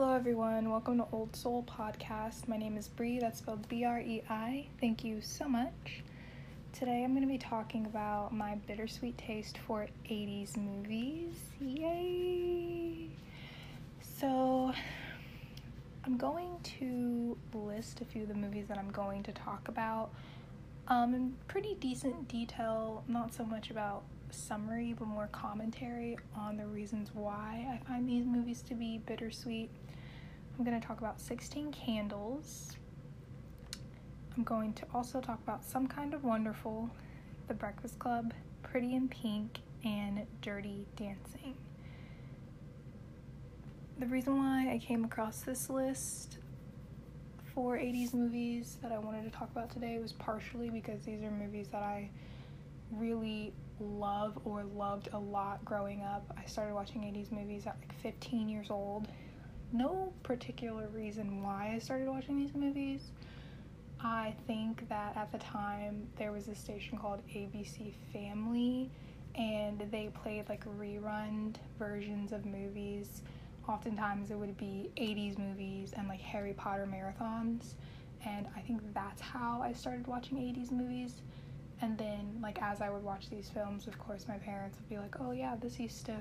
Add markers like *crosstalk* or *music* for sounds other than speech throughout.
Hello, everyone. Welcome to Old Soul Podcast. My name is Bree. That's spelled B R E I. Thank you so much. Today, I'm going to be talking about my bittersweet taste for 80s movies. Yay! So, I'm going to list a few of the movies that I'm going to talk about um, in pretty decent detail, not so much about summary, but more commentary on the reasons why I find these movies to be bittersweet. I'm going to talk about 16 Candles. I'm going to also talk about Some Kind of Wonderful, The Breakfast Club, Pretty in Pink, and Dirty Dancing. The reason why I came across this list for 80s movies that I wanted to talk about today was partially because these are movies that I really love or loved a lot growing up. I started watching 80s movies at like 15 years old. No particular reason why I started watching these movies. I think that at the time there was a station called ABC Family and they played like rerun versions of movies. Oftentimes it would be 80s movies and like Harry Potter marathons. And I think that's how I started watching 80s movies and then like as i would watch these films of course my parents would be like oh yeah this used to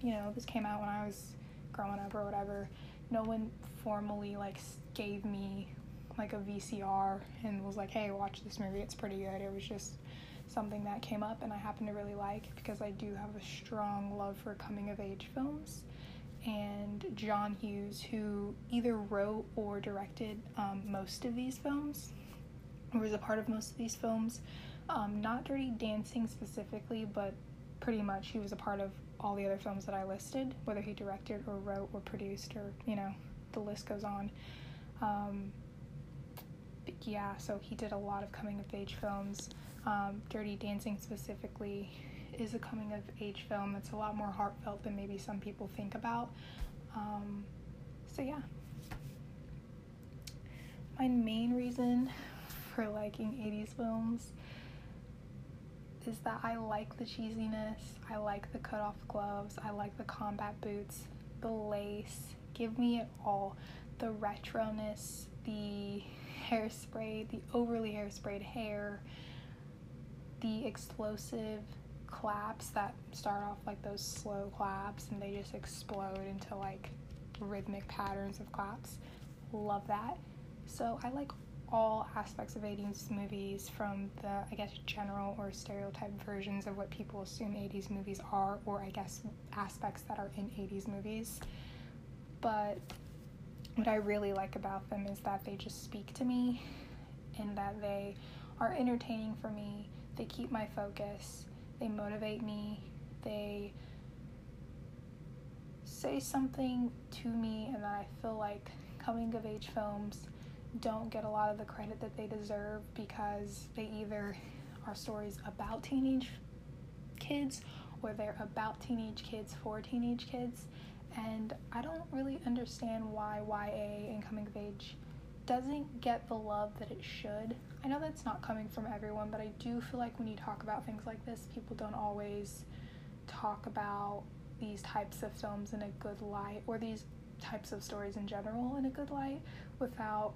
you know this came out when i was growing up or whatever no one formally like gave me like a vcr and was like hey watch this movie it's pretty good. It was just something that came up and i happen to really like because i do have a strong love for coming of age films. And john hughes who either wrote or directed um, most of these films or was a part of most of these films um, not Dirty Dancing specifically, but pretty much he was a part of all the other films that I listed, whether he directed or wrote or produced or, you know, the list goes on. Um, yeah, so he did a lot of coming of age films. Um, Dirty Dancing specifically is a coming of age film that's a lot more heartfelt than maybe some people think about. Um, so, yeah. My main reason for liking 80s films is that I like the cheesiness, I like the cut off gloves, I like the combat boots, the lace. Give me it all. The retroness, the hairspray, the overly hairsprayed hair, the explosive claps that start off like those slow claps and they just explode into like rhythmic patterns of claps. Love that. So I like all aspects of 80s movies from the, I guess, general or stereotype versions of what people assume 80s movies are, or I guess aspects that are in 80s movies. But what I really like about them is that they just speak to me and that they are entertaining for me. They keep my focus, they motivate me, they say something to me, and that I feel like coming of age films don't get a lot of the credit that they deserve because they either are stories about teenage kids or they're about teenage kids for teenage kids. And I don't really understand why YA and coming of age doesn't get the love that it should. I know that's not coming from everyone, but I do feel like when you talk about things like this, people don't always talk about these types of films in a good light or these types of stories in general in a good light without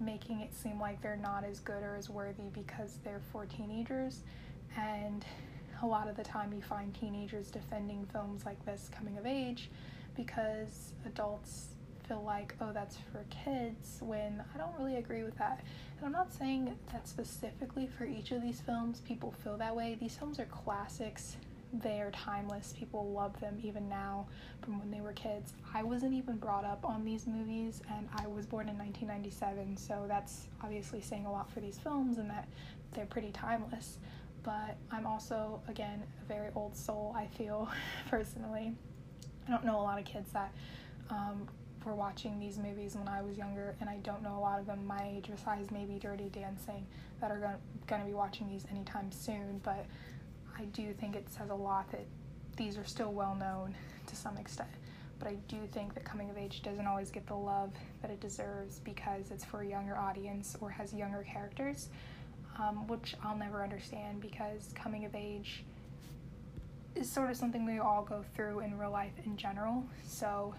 making it seem like they're not as good or as worthy because they're for teenagers. And a lot of the time, you find teenagers defending films like this coming of age because adults feel like, oh, that's for kids, when I don't really agree with that. And I'm not saying that specifically for each of these films, people feel that way. These films are classics they are timeless. People love them even now from when they were kids. I wasn't even brought up on these movies, and I was born in 1997, so that's obviously saying a lot for these films and that they're pretty timeless. But I'm also, again, a very old soul, I feel *laughs* personally. I don't know a lot of kids that um, were watching these movies when I was younger, and I don't know a lot of them my age, besides maybe Dirty Dancing, that are going to be watching these anytime soon. But I do think it says a lot that these are still well known to some extent. But I do think that coming of age doesn't always get the love that it deserves because it's for a younger audience or has younger characters, um, which I'll never understand because coming of age is sort of something we all go through in real life in general. So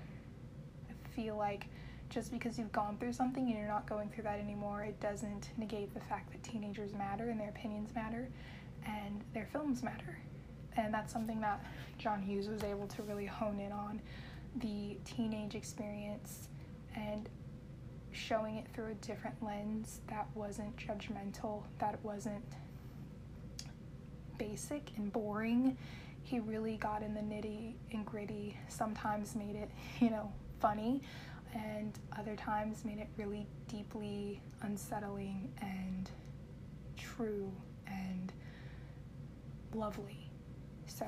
I feel like just because you've gone through something and you're not going through that anymore, it doesn't negate the fact that teenagers matter and their opinions matter and their films matter. And that's something that John Hughes was able to really hone in on the teenage experience and showing it through a different lens that wasn't judgmental, that wasn't basic and boring. He really got in the nitty and gritty, sometimes made it, *laughs* you know, funny, and other times made it really deeply unsettling and true and lovely. So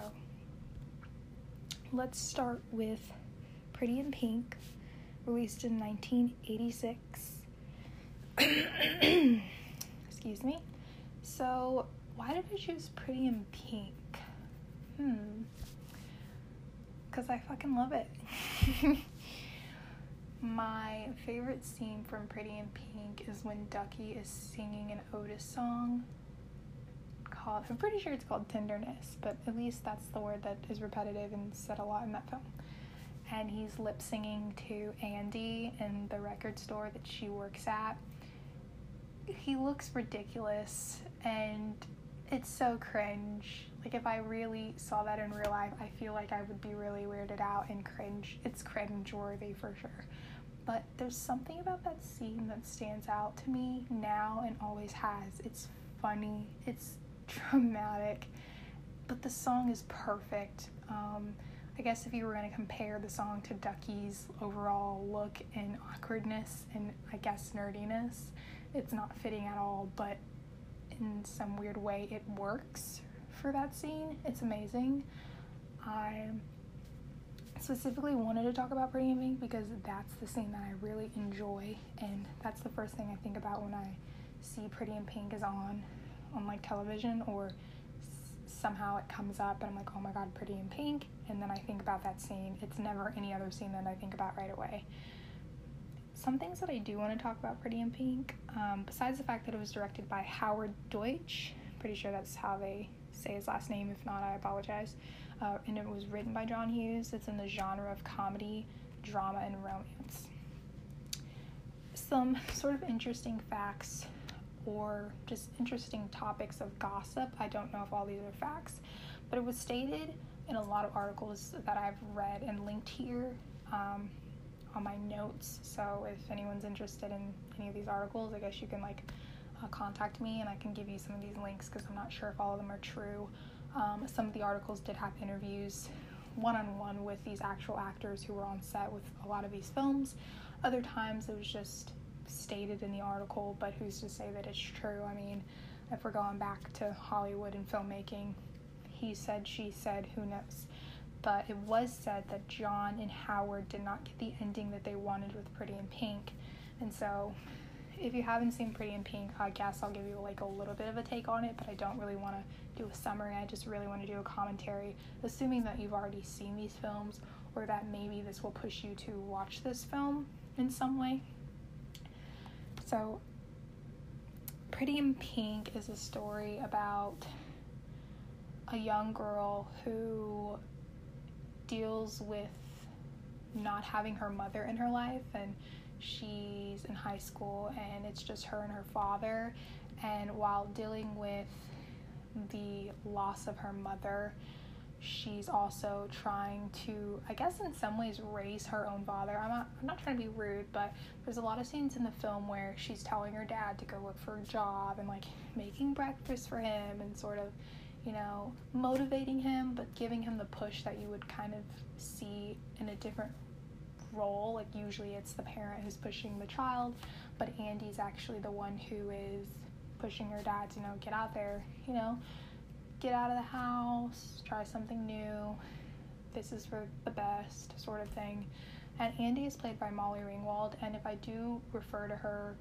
let's start with Pretty in Pink, released in 1986. *coughs* Excuse me. So, why did I choose Pretty in Pink? Hmm. Because I fucking love it. *laughs* My favorite scene from Pretty in Pink is when Ducky is singing an Otis song I'm pretty sure it's called Tenderness, but at least that's the word that is repetitive and said a lot in that film. And he's lip singing to Andy in the record store that she works at. He looks ridiculous and it's so cringe. Like, if I really saw that in real life, I feel like I would be really weirded out and cringe. It's cringe worthy for sure but there's something about that scene that stands out to me now and always has. It's funny, it's dramatic, but the song is perfect. Um, I guess if you were going to compare the song to Ducky's overall look and awkwardness and I guess nerdiness, it's not fitting at all, but in some weird way it works for that scene. It's amazing. I specifically wanted to talk about Pretty in Pink because that's the scene that I really enjoy, and that's the first thing I think about when I see Pretty in Pink is on on like television or somehow it comes up and I'm like, oh my god, Pretty in Pink, and then I think about that scene. It's never any other scene that I think about right away. Some things that I do want to talk about Pretty in Pink, um, besides the fact that it was directed by Howard Deutch, pretty sure that's how they say his last name. If not, I apologize uh, and it was written by John Hughes. It's in the genre of comedy, drama, and romance. Some sort of interesting facts or just interesting topics of gossip. I don't know if all these are facts, but it was stated in a lot of articles that I've read and linked here um, on my notes. So if anyone's interested in any of these articles, I guess you can like uh, contact me and I can give you some of these links because I'm not sure if all of them are true. Um, some of the articles did have interviews one on one with these actual actors who were on set with a lot of these films. Other times it was just stated in the article, but who's to say that it's true? I mean, if we're going back to Hollywood and filmmaking, he said, she said, who knows? But it was said that John and Howard did not get the ending that they wanted with Pretty in Pink. And so if you haven't seen Pretty in Pink, I guess I'll give you like a little bit of a take on it, but I don't really want to do a summary. I just really want to do a commentary, assuming that you've already seen these films or that maybe this will push you to watch this film in some way. So, Pretty in Pink is a story about a young girl who deals with not having her mother in her life and she's in high school and it's just her and her father. And while dealing with the loss of her mother, she's also trying to, I guess, in some ways, raise her own father. I'm not, I'm not trying to be rude, but there's a lot of scenes in the film where she's telling her dad to go look for a job and like making breakfast for him and sort of, you know, motivating him, but giving him the push that you would kind of see in a different role. Like usually it's the parent who's pushing the child, but Andy's actually the one who is pushing her dad to you know get out there, you know, get out of the house, try something new. This is for the best sort of thing. And Andy is played by Molly Ringwald, and if I do refer to her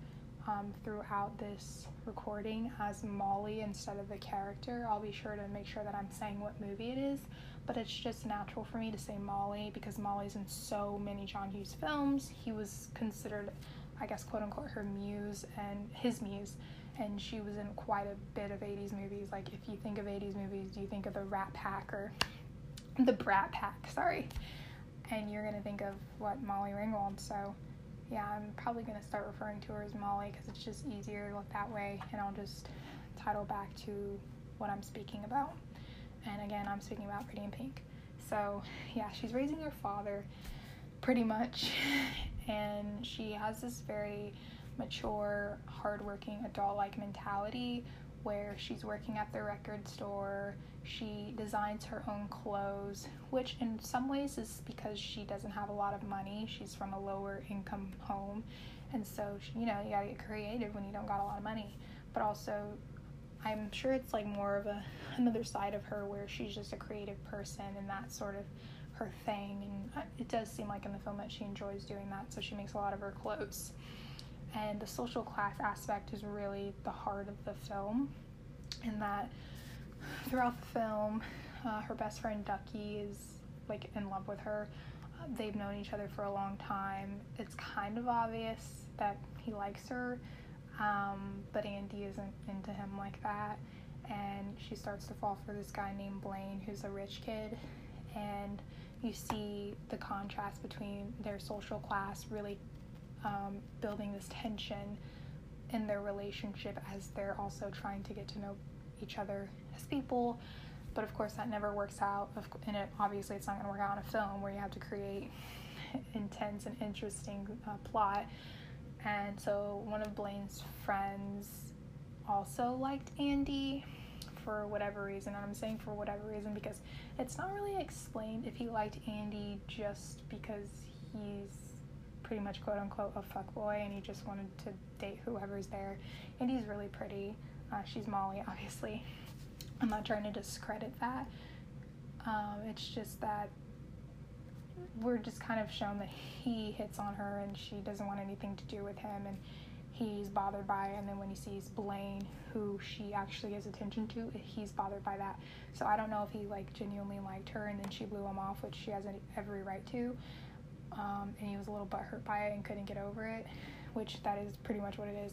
um, throughout this recording as Molly instead of the character, I'll be sure to make sure that I'm saying what movie it is but it's just natural for me to say Molly because Molly's in so many John Hughes films. He was considered, I guess, quote unquote, her muse and his muse, and she was in quite a bit of 80s movies. Like, if you think of 80s movies, do you think of the Rat Pack or the Brat Pack? Sorry. and you're gonna think of what Molly Ringwald. So, yeah, I'm probably gonna start referring to her as Molly because it's just easier to look that way, and I'll just title back to what I'm speaking about. And again, I'm speaking about Pretty in Pink. So, yeah, she's raising her father pretty much, *laughs* and she has this very mature, hardworking, adult like mentality where she's working at the record store. She designs her own clothes, which in some ways is because she doesn't have a lot of money. She's from a lower income home. And so, you know, you gotta get creative when you don't got a lot of money. But also, I'm sure it's like more of a another side of her where she's just a creative person and that's sort of her thing. And uh, it does seem like in the film that she enjoys doing that, so she makes a lot of her clothes and the social class aspect is really the heart of the film. In that throughout the film uh, her best friend ducky is like in love with her. Uh, they've known each other for a long time. It's kind of obvious that he likes her um, but andy isn't into him like that. And she starts to fall for this guy named blaine who's a rich kid. And you see the contrast between their social class really um, building this tension in their relationship as they're also trying to get to know each other as people. But of course, that never works out. And it, obviously, it's not going to work out in a film where you have to create *laughs* intense and interesting uh, plot. And so, one of Blaine's friends also liked Andy for whatever reason. And I'm saying for whatever reason because it's not really explained if he liked Andy just because he's pretty much quote unquote a fuck boy and he just wanted to date whoever's there. And he's really pretty. Uh, she's Molly, *laughs* obviously. I'm not trying to discredit that. Um, it's just that we're just kind of shown that he hits on her and she doesn't want anything to do with him and he's bothered by it and then when he sees blaine who she actually gives attention to he's bothered by that so i don't know if he like genuinely liked her and then she blew him off which she has every right to um, and he was a little butthurt by it and couldn't get over it, which that is pretty much what it is,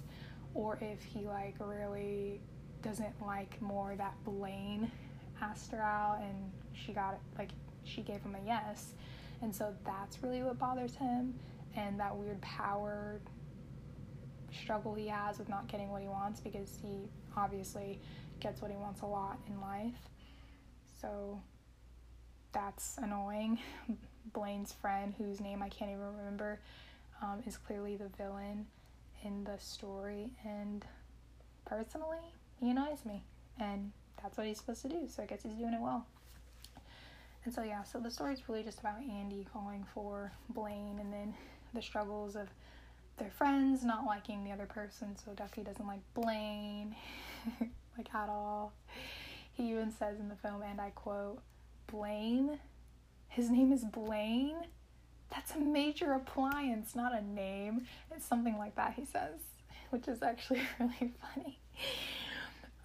or if he like really doesn't like more that Blaine asked her out and she got it like she gave him a yes, and so that's really what bothers him, and that weird power struggle he has with not getting what he wants because he obviously gets what he wants a lot in life. So that's annoying. *laughs* Blaine's friend, whose name I can't even remember, um, is clearly the villain in the story. And personally, he annoys me. And that's what he's supposed to do. So I guess he's doing it well. And so, yeah, so the story is really just about Andy calling for Blaine and then the struggles of their friends not liking the other person. So Ducky doesn't like Blaine, *laughs* like at all. He even says in the film, and I quote, Blaine his name is Blaine. That's a major appliance, not a name. It's something like that, he says, which is actually *laughs* really funny.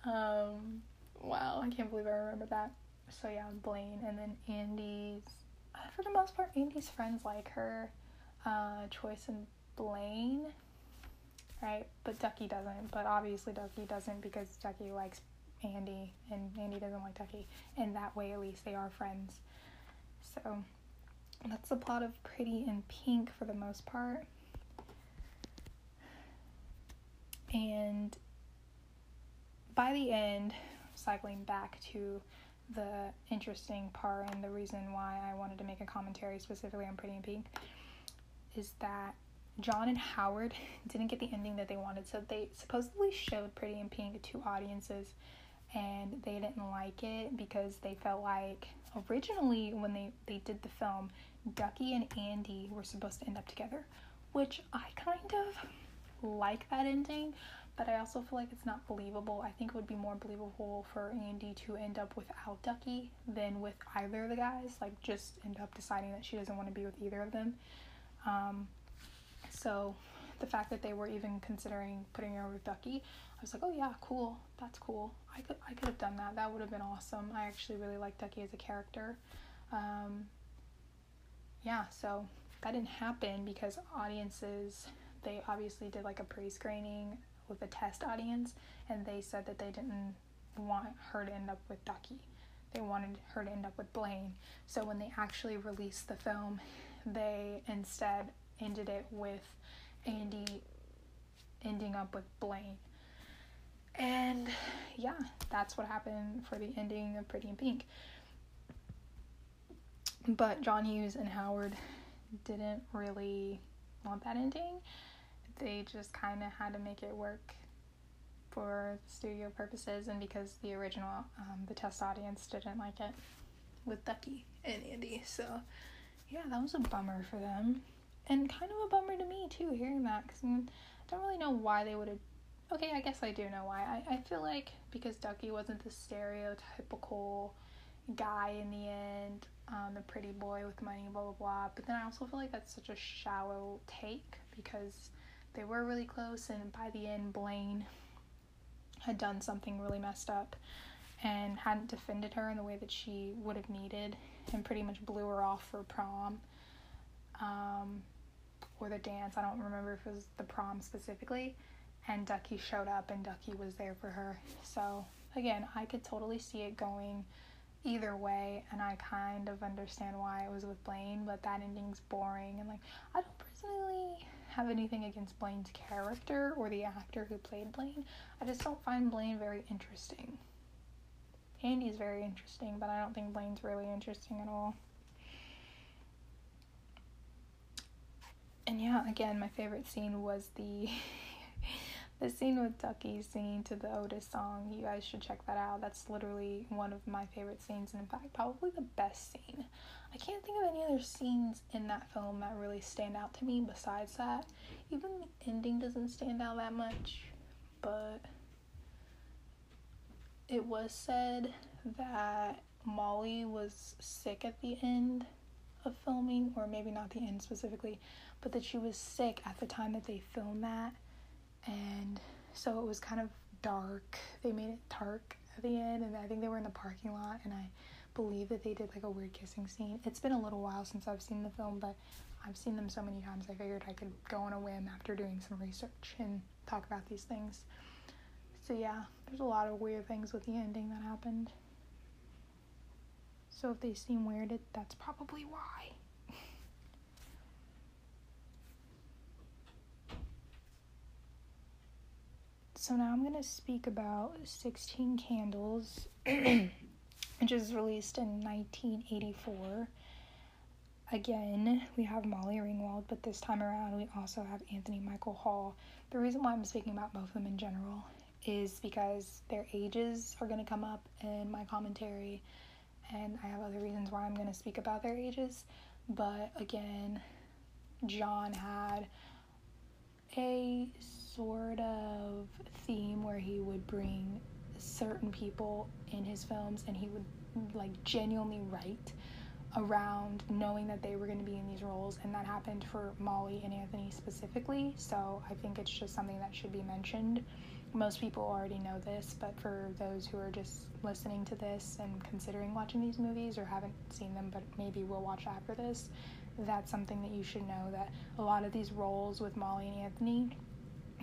Um, wow, I can't believe I remember that. So, yeah, Blaine. And then Andy's, uh, for the most part, Andy's friends like her. Uh, Choice and Blaine, right? But Ducky doesn't. But obviously, Ducky doesn't because Ducky likes Andy, and Andy doesn't like Ducky. And that way, at least, they are friends. So that's the plot of Pretty in Pink for the most part. And by the end, cycling back to the interesting part and the reason why I wanted to make a commentary specifically on Pretty in Pink is that John and Howard *laughs* didn't get the ending that they wanted. So they supposedly showed Pretty in Pink to audiences and they didn't like it because they felt like originally when they, they did the film, Ducky and Andy were supposed to end up together, which I kind of like that ending, but I also feel like it's not believable. I think it would be more believable for Andy to end up without Ducky than with either of the guys, like just end up deciding that she doesn't want to be with either of them. Um, so the fact that they were even considering putting her with Ducky, I was like, oh yeah, cool, that's cool. I could I could have done that. That would have been awesome. I actually really like Ducky as a character. Um, yeah, so that didn't happen because audiences they obviously did like a pre-screening with a test audience and they said that they didn't want her to end up with Ducky. they wanted her to end up with Blaine. So when they actually released the film, they instead ended it with Andy ending up with Blaine. And yeah, that's what happened for the ending of Pretty in Pink. But John Hughes and Howard didn't really want that ending. They just kind of had to make it work for studio purposes and because the original, um, the test audience didn't like it with Ducky and Andy. So yeah, that was a bummer for them. And kind of a bummer to me too, hearing that, because I don't really know why they would have. Okay, I guess I do know why. I, I feel like because Ducky wasn't the stereotypical guy in the end, um, the pretty boy with money, blah blah blah. But then I also feel like that's such a shallow take because they were really close, and by the end, Blaine had done something really messed up and hadn't defended her in the way that she would have needed and pretty much blew her off for prom um, or the dance. I don't remember if it was the prom specifically. And Ducky showed up and Ducky was there for her. So, again, I could totally see it going either way and I kind of understand why it was with Blaine, but that ending's boring and like I don't personally have anything against Blaine's character or the actor who played Blaine. I just don't find Blaine very interesting. Andy's very interesting, but I don't think Blaine's really interesting at all. And yeah, again, my favorite scene was the *laughs* the scene with Ducky singing to the Otis song. You guys should check that out. That's literally one of my favorite scenes, and in fact, probably the best scene. I can't think of any other scenes in that film that really stand out to me besides that. Even the ending doesn't stand out that much, but it was said that Molly was sick at the end of filming, or maybe not the end specifically, but that she was sick at the time that they filmed that. And so it was kind of dark. They made it dark at the end, and I think they were in the parking lot, and I believe that they did like a weird kissing scene. It's been a little while since I've seen the film, but I've seen them so many times I figured I could go on a whim after doing some research and talk about these things. So yeah, there's a lot of weird things with the ending that happened. So if they seem weirded, that's probably why. So now I'm going to speak about 16 Candles *clears throat* which was released in 1984. Again, we have Molly Ringwald, but this time around we also have Anthony Michael Hall. The reason why I'm speaking about both of them in general is because their ages are going to come up in my commentary, and I have other reasons why I'm going to speak about their ages. But again, John had a sort of theme where he would bring certain people in his films and he would like genuinely write around knowing that they were going to be in these roles and that happened for Molly and Anthony specifically. So I think it's just something that should be mentioned. Most people already know this but for those who are just listening to this and considering watching these movies or haven't seen them but maybe will watch after this that's something that you should know that a lot of these roles with Molly and Anthony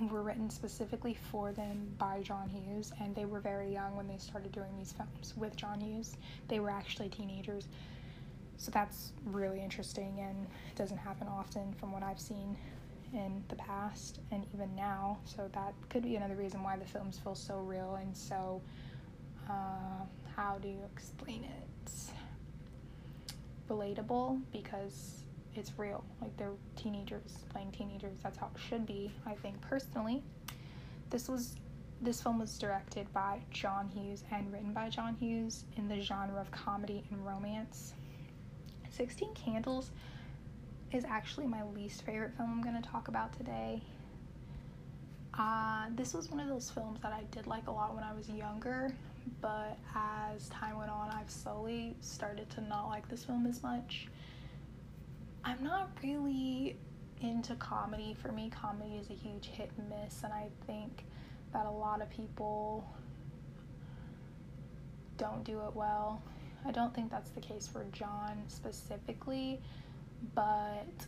were written specifically for them by John Hughes, and they were very young when they started doing these films with John Hughes. They were actually teenagers. So that's really interesting and doesn't happen often from what I've seen in the past and even now. So that could be another reason why the films feel so real and so, uh, how do you explain it? Relatable because it's real. Like they're teenagers playing teenagers. That's how it should be, I think personally. This was this film was directed by John Hughes and written by John Hughes in the genre of comedy and romance. 16 Candles is actually my least favorite film I'm going to talk about today. Uh, this was one of those films that I did like a lot when I was younger, but as time went on, I've slowly started to not like this film as much. I'm not really into comedy. For me, comedy is a huge hit and miss, and I think that a lot of people don't do it well. I don't think that's the case for John specifically, but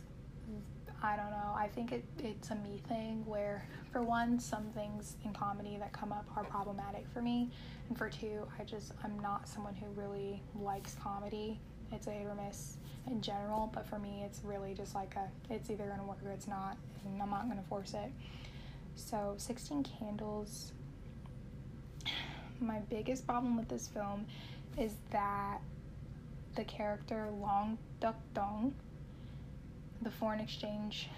I don't know. I think it, it's a me thing where, for one, some things in comedy that come up are problematic for me. And for two, I just, I'm not someone who really likes comedy. It's a hit or miss in general, but for me, it's really just like a, it's either gonna work or it's not, and I'm not gonna force it. So, 16 Candles, *sighs* my biggest problem with this film is that the character Long Duck Dong, the foreign exchange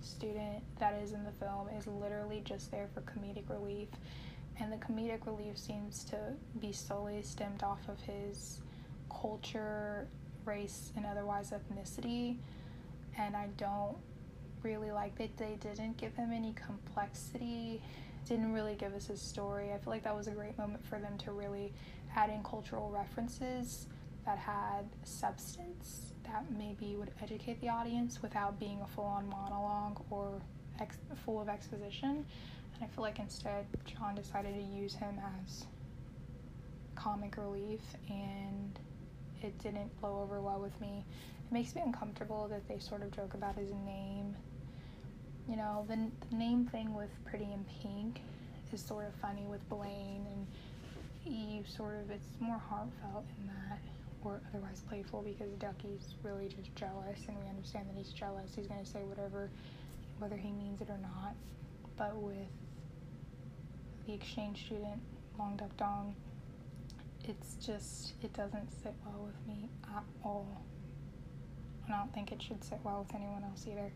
student that is in the film, is literally just there for comedic relief. And the comedic relief seems to be solely stemmed off of his culture, race, and otherwise ethnicity. And I don't really like that they didn't give him any complexity, didn't really give us his story. I feel like that was a great moment for them to really add in cultural references that had substance that maybe would educate the audience without being a full on monologue or ex- full of exposition. And I feel like instead, John decided to use him as comic relief, and it didn't blow over well with me. It makes me uncomfortable that they sort of joke about his name. You know, the, the name thing with Pretty in Pink is sort of funny with Blaine, and you sort of, it's more heartfelt in that or otherwise playful because Ducky's really just jealous, and we understand that he's jealous. He's going to say whatever, whether he means it or not. But with the exchange student, Long Duck Dong, it's just, it doesn't sit well with me at all. And I don't think it should sit well with anyone else either.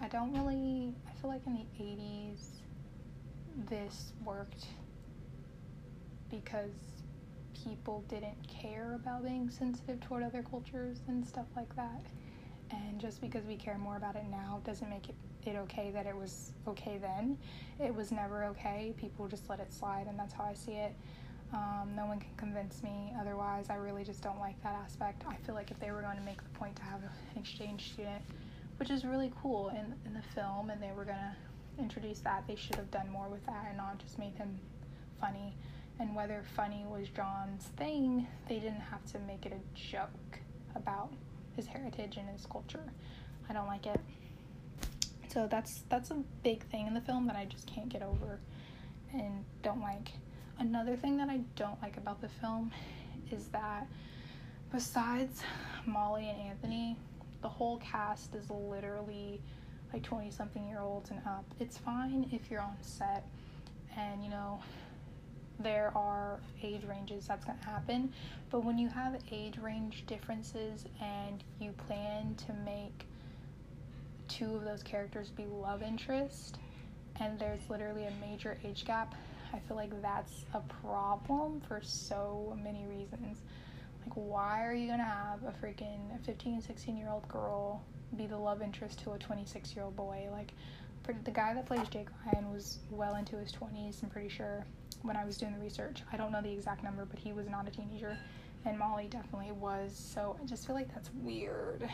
I don't really, I feel like in the 80s, this worked because people didn't care about being sensitive toward other cultures and stuff like that. And just because we care more about it now doesn't make it, it okay that it was okay then. It was never okay. People just let it slide, and that's how I see it. Um, no one can convince me otherwise. I really just don't like that aspect. I feel like if they were going to make the point to have an exchange student, which is really cool in, in the film, and they were going to introduce that, they should have done more with that and not just made him funny and whether funny was John's thing, they didn't have to make it a joke about his heritage and his culture. I don't like it. So that's that's a big thing in the film that I just can't get over and don't like. Another thing that I don't like about the film is that besides Molly and Anthony, the whole cast is literally like 20 something year olds and up. It's fine if you're on set and you know there are age ranges that's going to happen. But when you have age range differences and you plan to make two of those characters be love interest and there's literally a major age gap, I feel like that's a problem for so many reasons. Like, why are you to have a freaking 15, 16 year old girl be the love interest to a 26 year old boy? Like, the guy that plays Jake Ryan was well into his 20s, I'm pretty sure when I was doing the research. I don't know the exact number, but he was not a teenager, and Molly definitely was. So I just feel like that's weird.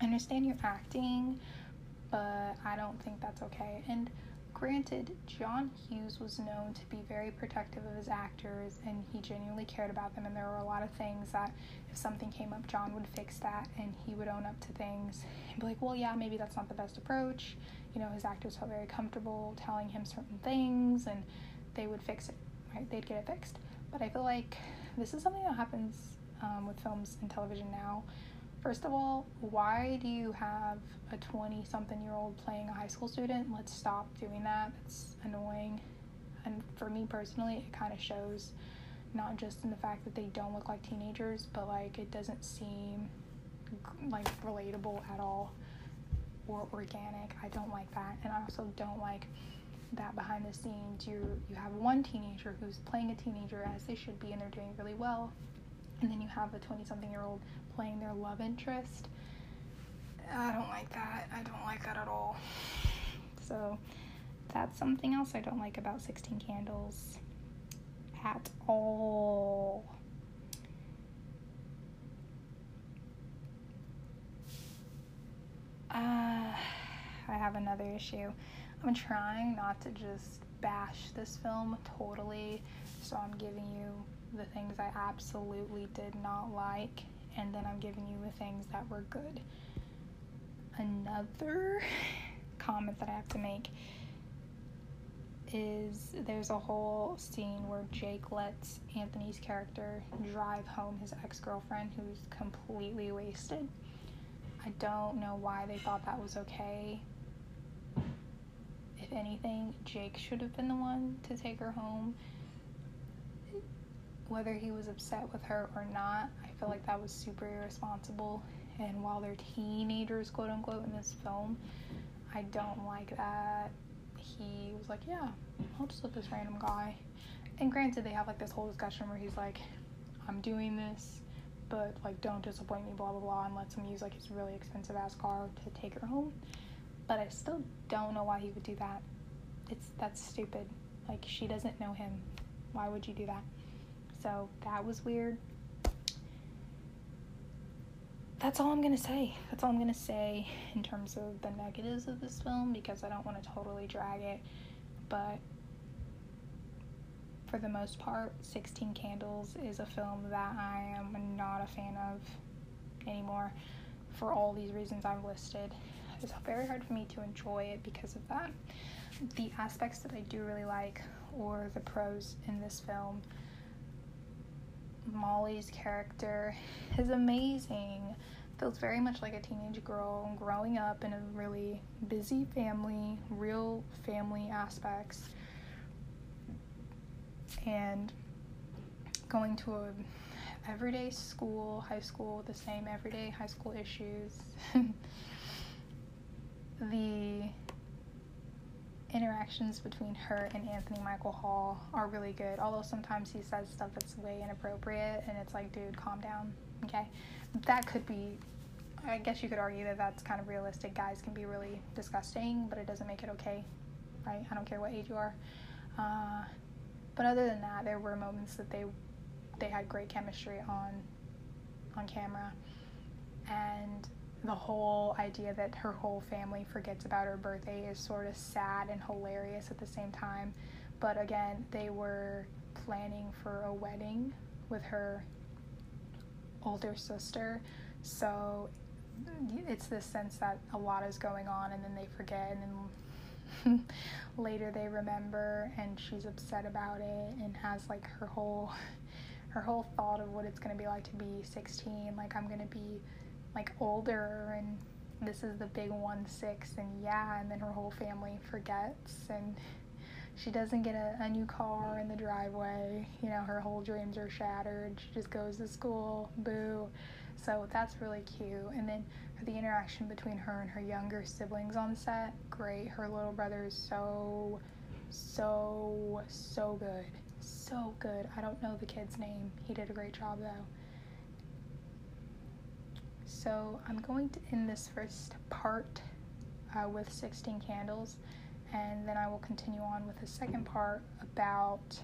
I understand you're acting, but I don't think that's okay. And granted, John Hughes was known to be very protective of his actors and he genuinely cared about them. And there were a lot of things that if something came up, John would fix that and he would own up to things and be like, well, yeah, maybe that's not the best approach. You know, his actors felt very comfortable telling him certain things and they would fix it, right? They'd get it fixed. But I feel like this is something that happens um, with films and television now. First of all, why do you have a 20 something year old playing a high school student? Let's stop doing that. It's annoying. And for me personally, it kind of shows not just in the fact that they don't look like teenagers, but like it doesn't seem like relatable at all or organic. I don't like that. And I also don't like that behind the scenes you you have one teenager who's playing a teenager as they should be and they're doing really well and then you have a 20 something year old playing their love interest. I don't like that. I don't like that at all. So that's something else i don't like about 16 candles at all. Uh, i have another issue. I'm trying not to just bash this film totally, so I'm giving you the things I absolutely did not like, and then I'm giving you the things that were good. another *laughs* comment that I have to make is there's a whole scene where Jake lets Anthony's character drive home his ex girlfriend who's completely wasted. I don't know why they thought that was okay. If anything, Jake should have been the one to take her home. Whether he was upset with her or not, I feel like that was super irresponsible. And while they're teenagers, quote unquote, in this film, I don't like that he was like, Yeah, I'll just let this random guy. And granted, they have like this whole discussion where he's like, I'm doing this, but like, don't disappoint me, blah blah blah, and lets him use like his really expensive ass car to take her home. But I still don't know why he would do that. It's that's stupid. Like, she doesn't know him. Why would you do that? So that was weird. That's all I'm gonna say. That's all I'm gonna say in terms of the negatives of this film because I don't want to totally drag it. But for the most part, 16 Candles is a film that I am not a fan of anymore for all these reasons I've listed. It's very hard for me to enjoy it because of that. The aspects that I do really like, or the pros in this film, Molly's character is amazing. Feels very much like a teenage girl growing up in a really busy family, real family aspects, and going to a everyday school, high school, the same everyday high school issues. *laughs* the interactions between her and Anthony Michael Hall are really good. Although sometimes he says stuff that's way inappropriate, and it's like, dude, calm down. Okay, that could be. I guess you could argue that that's kind of realistic. Guys can be really disgusting, but it doesn't make it okay, right? I don't care what age you are. Uh, but other than that, there were moments that they they had great chemistry on on camera, and the whole idea that her whole family forgets about her birthday is sort of sad and hilarious at the same time. But again, they were planning for a wedding with her older sister. So it's this sense that a lot is going on and then they forget and then *laughs* later they remember and she's upset about it and has like her whole *laughs* her whole thought of what it's going to be like to be 16 like I'm going to be like older and this is the big one six and yeah and then her whole family forgets and she doesn't get a, a new car in the driveway. You know her whole dreams are shattered. She just goes to school. Boo. So that's really cute. And then the interaction between her and her younger siblings on set great. Her little brother is so so so good. So good. I don't know the kid's name. He did a great job though so I'm going to end this first part uh, with 16 candles, and then I will continue on with the second part about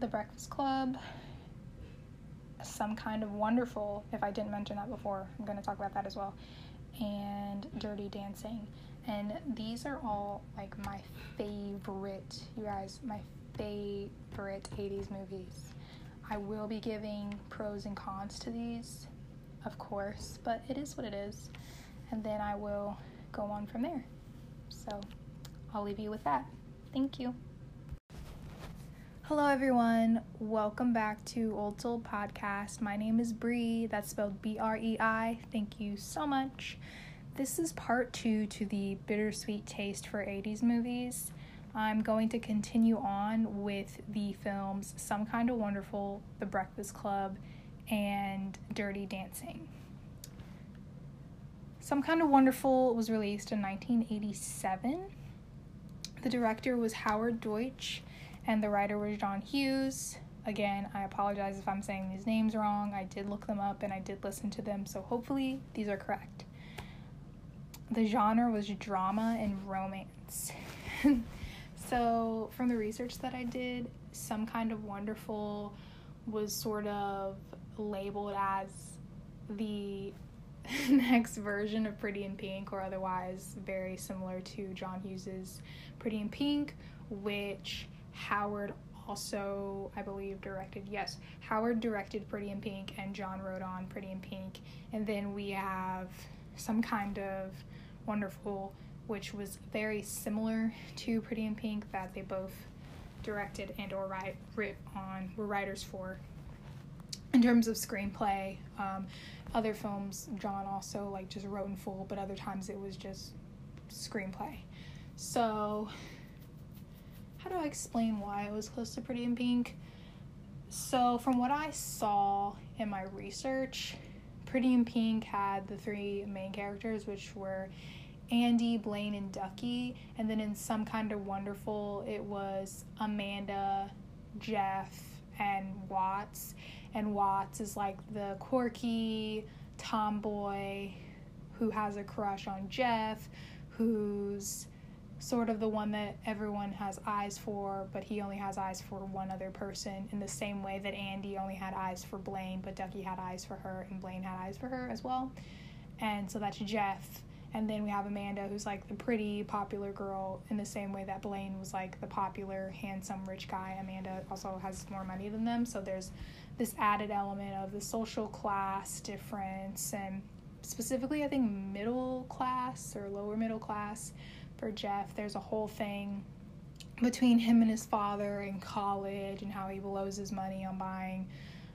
the Breakfast Club, some kind of wonderful, if I didn't mention that before, I'm going to talk about that as well, and Dirty Dancing. And these are all like my favorite, you guys, my favorite 80s movies. I will be giving pros and cons to these of course, but it is what it is. And then I will go on from there. So I'll leave you with that. Thank you. Hello, everyone. Welcome back to Old Soul Podcast. My name is Bree. That's spelled B R E I. Thank you so much. This is part two to the bittersweet taste for 80s movies. I'm going to continue on with the films Some Kind of Wonderful, The Breakfast Club, and Dirty Dancing. Some Kind of Wonderful was released in 1987. The director was Howard Deutch, and the writer was John Hughes. Again, I apologize if I'm saying these names wrong. I did look them up and I did listen to them, so hopefully these are correct. The genre was drama and romance. *laughs* so, from the research that I did, Some Kind of Wonderful was sort of labeled as the *laughs* next version of Pretty in Pink, or otherwise very similar to John Hughes's Pretty in Pink, which Howard also, I believe, directed. Yes, Howard directed Pretty in Pink, and John wrote on Pretty in Pink. And then we have Some Kind of Wonderful, which was very similar to Pretty in Pink, that they both directed and or write writ on were writers for. In terms of screenplay, um, other films John also like just wrote in full, but other times it was just screenplay. So, how do I explain why it was close to Pretty in Pink? So, from what I saw in my research, Pretty in Pink had the three main characters, which were Andy, Blaine, and Ducky. And then in Some Kind of Wonderful, it was Amanda, Jeff, and Watts. And Watts is like the quirky tomboy who has a crush on Jeff, who's sort of the one that everyone has eyes for, but he only has eyes for one other person, in the same way that Andy only had eyes for Blane, but Ducky had eyes for her, and Blane had eyes for her as well. And so that's Jeff. And then we have Amanda, who's like the pretty, popular girl, in the same way that Blane was like the popular, handsome, rich guy. Amanda also has more money than them, so there's this added element of the social class difference, and specifically, I think middle class or lower middle class for Jeff. There's a whole thing between him and his father in college and how he blows his money on buying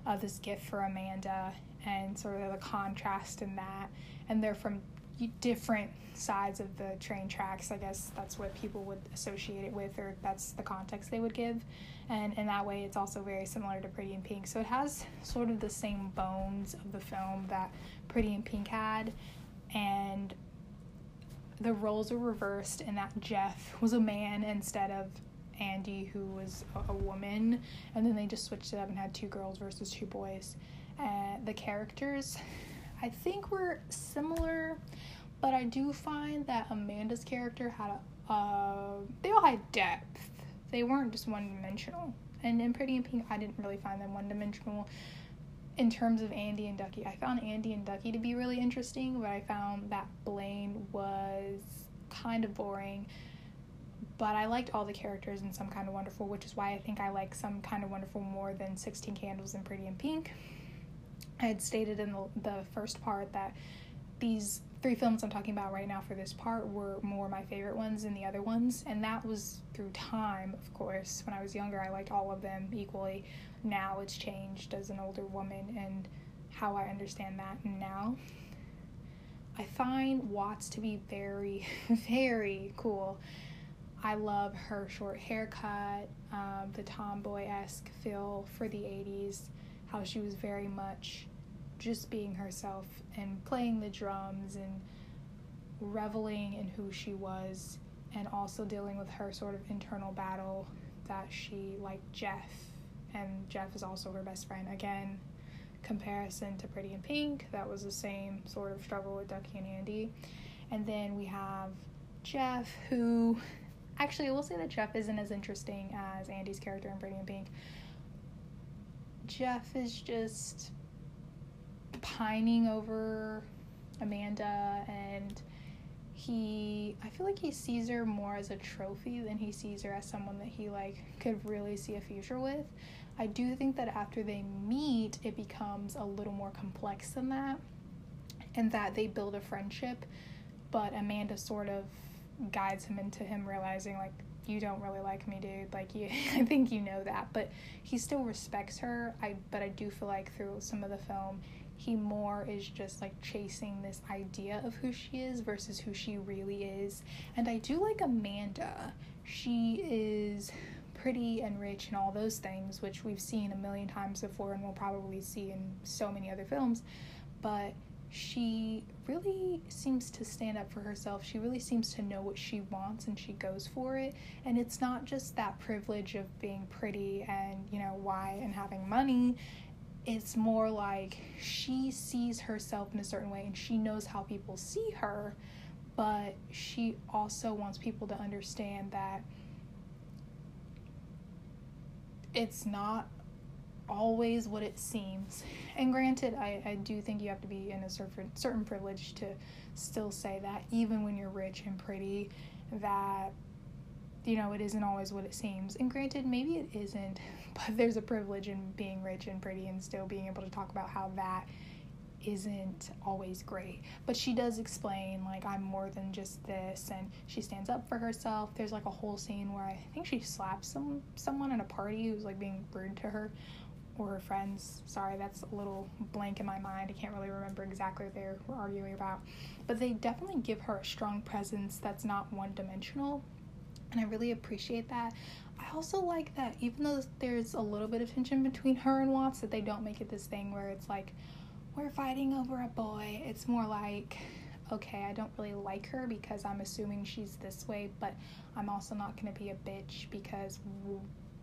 uh, this gift for Amanda and sort of the contrast in that. And they're from different sides of the train tracks. I guess that's what people would associate it with, or that's the context they would give. And in that way, it's also very similar to Pretty in Pink. So it has sort of the same bones of the film that Pretty in Pink had. And the roles were reversed in that Jeff was a man instead of Andy, who was a, woman, and then they just switched it up and had two girls versus two boys. Uh, the characters, I think, were similar, but I do find that Amanda's character had a, they all had depth. They weren't just one dimensional. And in Pretty in Pink, I didn't really find them one dimensional in terms of Andy and Ducky, I found Andy and Ducky to be really interesting, but I found that Blane was kind of boring. But I liked all the characters in Some Kind of Wonderful, which is why I think I like Some Kind of Wonderful more than 16 Candles and Pretty in Pink. I had stated in the, the first part that these three films I'm talking about right now for this part were more my favorite ones than the other ones, and that was through time, of course. When I was younger, I liked all of them equally now it's changed as an older woman and how I understand that now. I find Watts to be very, *laughs* very cool. I love her short haircut, um, the tomboy esque feel for the 80s, how she was very much just being herself and playing the drums and reveling in who she was, and also dealing with her sort of internal battle that she, like Jeff, and Jeff is also her best friend. Again, comparison to Pretty in Pink, that was the same sort of struggle with Ducky and Andy. And then we have Jeff, who actually I will say that Jeff isn't as interesting as Andy's character in Pretty in Pink. Jeff is just pining over Amanda and he I feel like he sees her more as a trophy than he sees her as someone that he like could really see a future with. I do think that after they meet, it becomes a little more complex than that, and that they build a friendship. But Amanda sort of guides him into him realizing, like, you don't really like me, dude. Like, you, *laughs* I think you know that. But he still respects her. I, but I do feel like through some of the film, he more is just like chasing this idea of who she is versus who she really is. And I do like Amanda. She is pretty and rich and all those things, which we've seen a million times before and we'll probably see in so many other films. But she really seems to stand up for herself. She really seems to know what she wants and she goes for it. And it's not just that privilege of being pretty and, you know, why and having money. It's more like she sees herself in a certain way and she knows how people see her, but she also wants people to understand that it's not always what it seems. And granted, I, I do think you have to be in a certain certain privilege to still say that, even when you're rich and pretty, that you know it isn't always what it seems. And granted, maybe it isn't, *laughs* but there's a privilege in being rich and pretty and still being able to talk about how that isn't always great. But she does explain, like, I'm more than just this, and she stands up for herself. There's like a whole scene where I think she slaps some someone at a party who's like being rude to her or her friends. Sorry, that's a little blank in my mind. I can't really remember exactly what they were arguing about. But they definitely give her a strong presence that's not one dimensional. And I really appreciate that. I also like that even though there's a little bit of tension between her and Watts, that they don't make it this thing where it's like, we're fighting over a boy. It's more like, okay, I don't really like her because I'm assuming she's this way, but I'm also not going to be a bitch because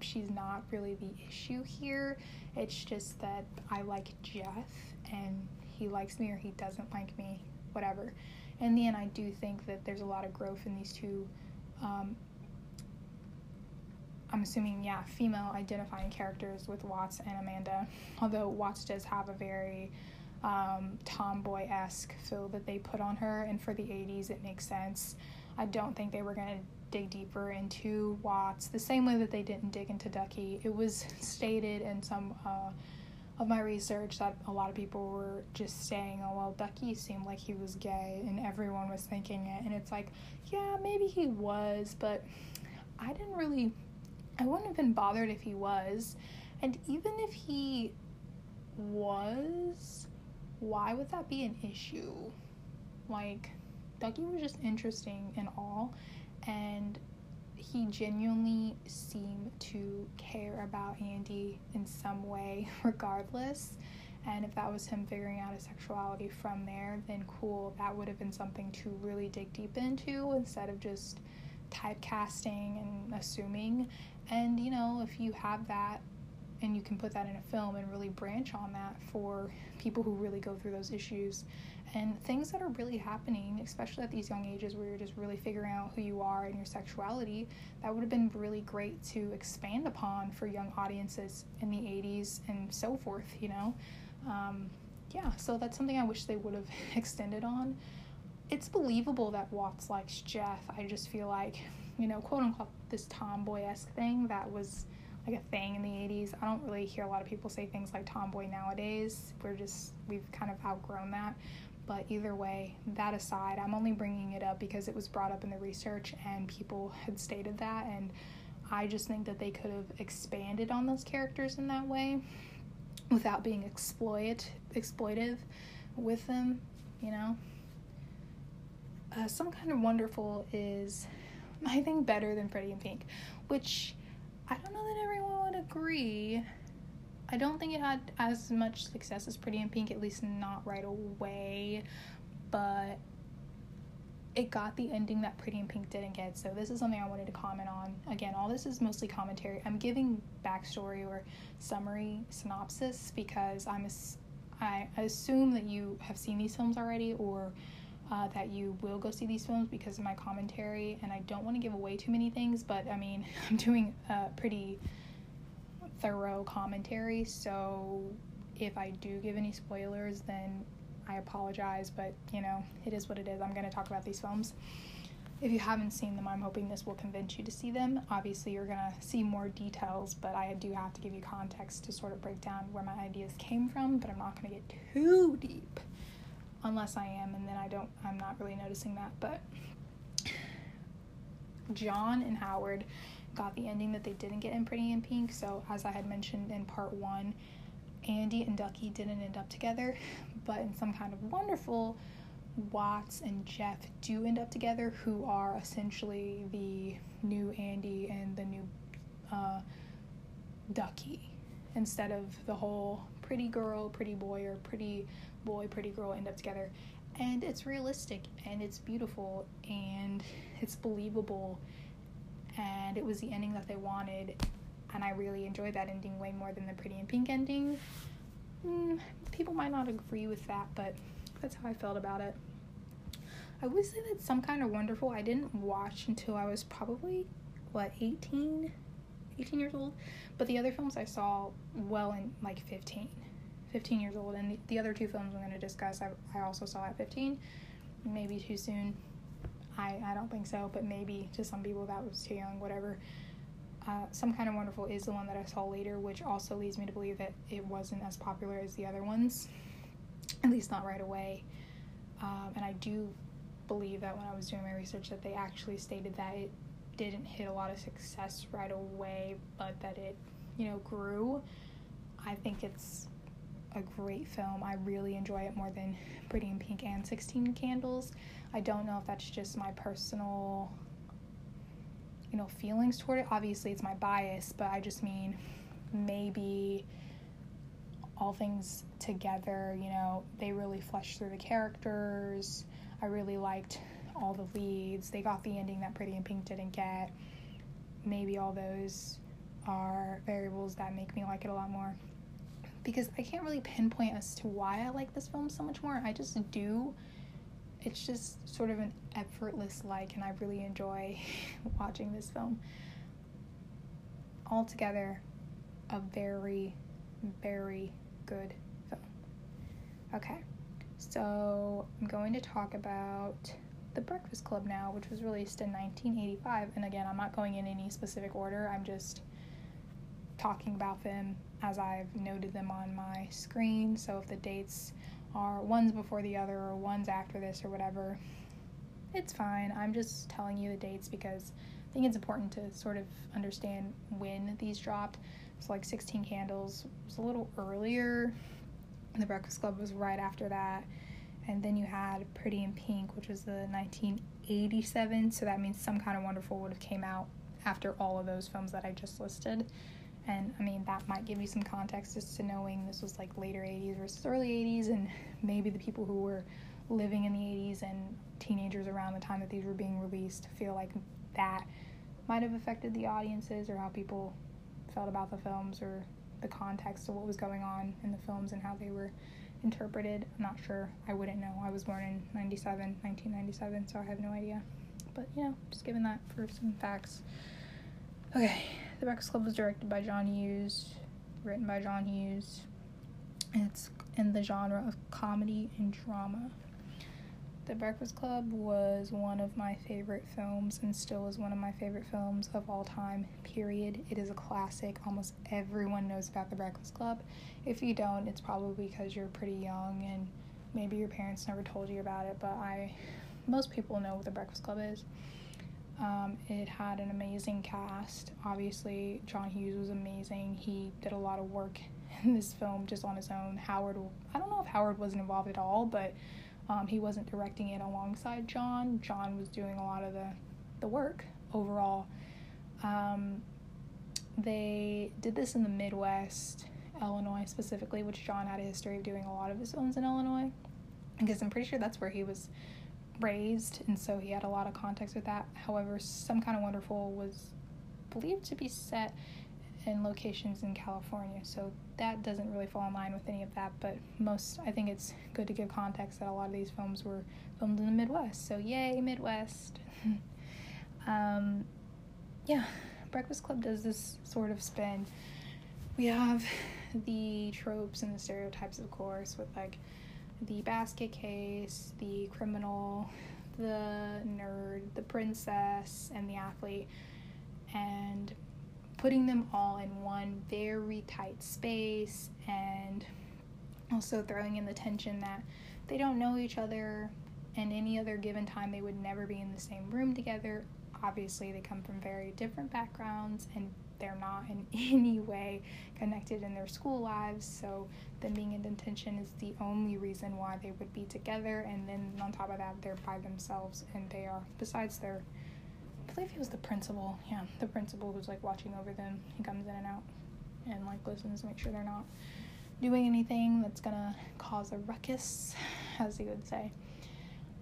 she's not really the issue here. It's just that I like Jeff and he likes me or he doesn't like me, whatever. In the end, I do think that there's a lot of growth in these two. Um, I'm assuming, yeah, female identifying characters with Watts and Amanda. *laughs* Although Watts does have a very um, tomboy esque feel that they put on her, and for the 80s, it makes sense. I don't think they were going to dig deeper into Watts the same way that they didn't dig into Ducky. It was stated in some uh, of my research that a lot of people were just saying, oh, well, Ducky seemed like he was gay, and everyone was thinking it. And it's like, yeah, maybe he was, but I didn't really, I wouldn't have been bothered if he was. And even if he was, why would that be an issue? Like, Ducky was just interesting and all, and he genuinely seemed to care about Andy in some way, *laughs* regardless. And if that was him figuring out his sexuality from there, then cool, that would have been something to really dig deep into instead of just typecasting and assuming. And you know, if you have that and you can put that in a film and really branch on that for people who really go through those issues and things that are really happening, especially at these young ages where you're just really figuring out who you are and your sexuality, that would have been really great to expand upon for young audiences in the 80s and so forth, you know? Um, yeah, so that's something I wish they would have *laughs* extended on. It's believable that Watts likes Jeff. I just feel like, you know, quote unquote, this tomboy esque thing that was like a thing in the 80s. I don't really hear a lot of people say things like tomboy nowadays. We're just, we've kind of outgrown that. But either way, that aside, I'm only bringing it up because it was brought up in the research and people had stated that. And I just think that they could have expanded on those characters in that way without being exploit exploitive with them, you know. Uh, some kind of wonderful is, *laughs* I think, better than Pretty in Pink, which I don't know that everyone would agree. I don't think it had as much success as Pretty in Pink, at least not right away, but it got the ending that Pretty in Pink didn't get. So this is something I wanted to comment on. Again, all this is mostly commentary. I'm giving backstory or summary synopsis because I'm I assume that you have seen these films already or uh, that you will go see these films because of my commentary, and I don't want to give away too many things, but I mean, *laughs* I'm doing a pretty thorough commentary, so if I do give any spoilers, then I apologize, but you know, it is what it is. I'm going to talk about these films. If you haven't seen them, I'm hoping this will convince you to see them. Obviously, you're going to see more details, but I do have to give you context to sort of break down where my ideas came from, but I'm not going to get too deep unless I am, and then I don't, I'm not really noticing that. But John and Howard got the ending that they didn't get in Pretty in Pink. So, as I had mentioned in part one, Andy and Ducky didn't end up together, *laughs* but in some kind of wonderful, Watts and Jeff do end up together, who are essentially the new Andy and the new uh, Ducky, instead of the whole pretty girl, pretty boy, or pretty boy, pretty girl end up together. And it's realistic and it's beautiful and it's believable and it was the ending that they wanted and I really enjoyed that ending way more than the Pretty in Pink ending. Mm, people might not agree with that, but that's how I felt about it. I would say that Some Kind of Wonderful I didn't watch until I was probably, what, 18? 18 years old? But the other films I saw well in like 15. 15 years old. And the, the other two films I'm going to discuss, I, I also saw at 15. Maybe too soon. I, I don't think so, but maybe to some people that was too young, whatever. Uh, some Kind of Wonderful is the one that I saw later, which also leads me to believe that it wasn't as popular as the other ones. at least not right away. Um, and I do believe that when I was doing my research that they actually stated that it didn't hit a lot of success right away, but that it, you know, grew. I think it's a great film. I really enjoy it more than Pretty in Pink and 16 Candles. I don't know if that's just my personal you know feelings toward it. Obviously, it's my bias, but I just mean maybe all things together, you know, they really fleshed through the characters. I really liked all the leads. They got the ending that Pretty in Pink didn't get. Maybe all those are variables that make me like it a lot more because I can't really pinpoint as to why I like this film so much more. I just do. It's just sort of an effortless like, and I really enjoy *laughs* watching this film. Altogether, a very, very good film. Okay, so I'm going to talk about The Breakfast Club now, which was released in 1985. And again, I'm not going in any specific order, I'm just talking about them as I've noted them on my screen. So if the dates are one's before the other or one's after this or whatever, it's fine. I'm just telling you the dates because I think it's important to sort of understand when these dropped. So like 16 Candles was a little earlier. The Breakfast Club was right after that. And then you had Pretty in Pink, which was the 1987. So that means Some Kind of Wonderful would have came out after all of those films that I just listed. And I mean, that might give you some context as to knowing this was like later 80s versus early 80s, and maybe the people who were living in the 80s and teenagers around the time that these were being released feel like that might have affected the audiences or how people felt about the films or the context of what was going on in the films and how they were interpreted. I'm not sure. I wouldn't know. I was born in 97, 1997, so I have no idea. But, you know, just giving that for some facts. Okay, The Breakfast Club was directed by John Hughes, written by John Hughes, it's in the genre of comedy and drama. The Breakfast Club was one of my favorite films and still is one of my favorite films of all time, period. It is a classic. Almost everyone knows about The Breakfast Club. If you don't, it's probably because you're pretty young and maybe your parents never told you about it, but I most people know what The Breakfast Club is. Um, it had an amazing cast. Obviously, John Hughes was amazing. He did a lot of work *laughs* in this film just on his own. Howard, I don't know if Howard wasn't involved at all, but um, he wasn't directing it alongside John. John was doing a lot of the, the work overall. Um, they did this in the Midwest, Illinois specifically, which John had a history of doing a lot of his films in Illinois. Because I'm pretty sure that's where he was raised, and so he had a lot of context with that. However, Some Kind of Wonderful was believed to be set in locations in California, so that doesn't really fall in line with any of that. But most, I think it's good to give context that a lot of these films were filmed in the Midwest. So yay, Midwest! *laughs* um, yeah, Breakfast Club does this sort of spin. We have the tropes and the stereotypes, of course, with like the basket case, the criminal, the nerd, the princess, and the athlete, and putting them all in one very tight space, and also throwing in the tension that they don't know each other, and any other given time they would never be in the same room together. Obviously, they come from very different backgrounds and they're not in *laughs* any way connected in their school lives. So them being in detention is the only reason why they would be together. And then on top of that, they're by themselves and they are, besides their, I believe he was the principal. Yeah, the principal who's like watching over them. He comes in and out and like listens to make sure they're not doing anything that's gonna cause a ruckus, *sighs* as he would say.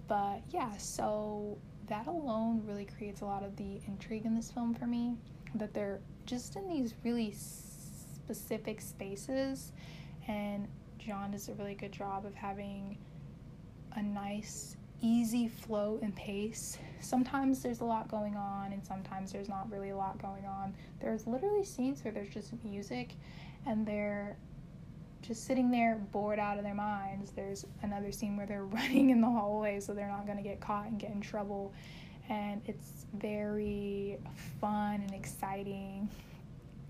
But yeah, so that alone really creates a lot of the intrigue in this film for me. That they're just in these really specific spaces and John does a really good job of having a nice easy flow and pace. Sometimes there's a lot going on and sometimes there's not really a lot going on. There's literally scenes where there's just music and they're just sitting there bored out of their minds. There's another scene where they're *laughs* running in the hallway so they're not going to get caught and get in trouble. And it's very fun and exciting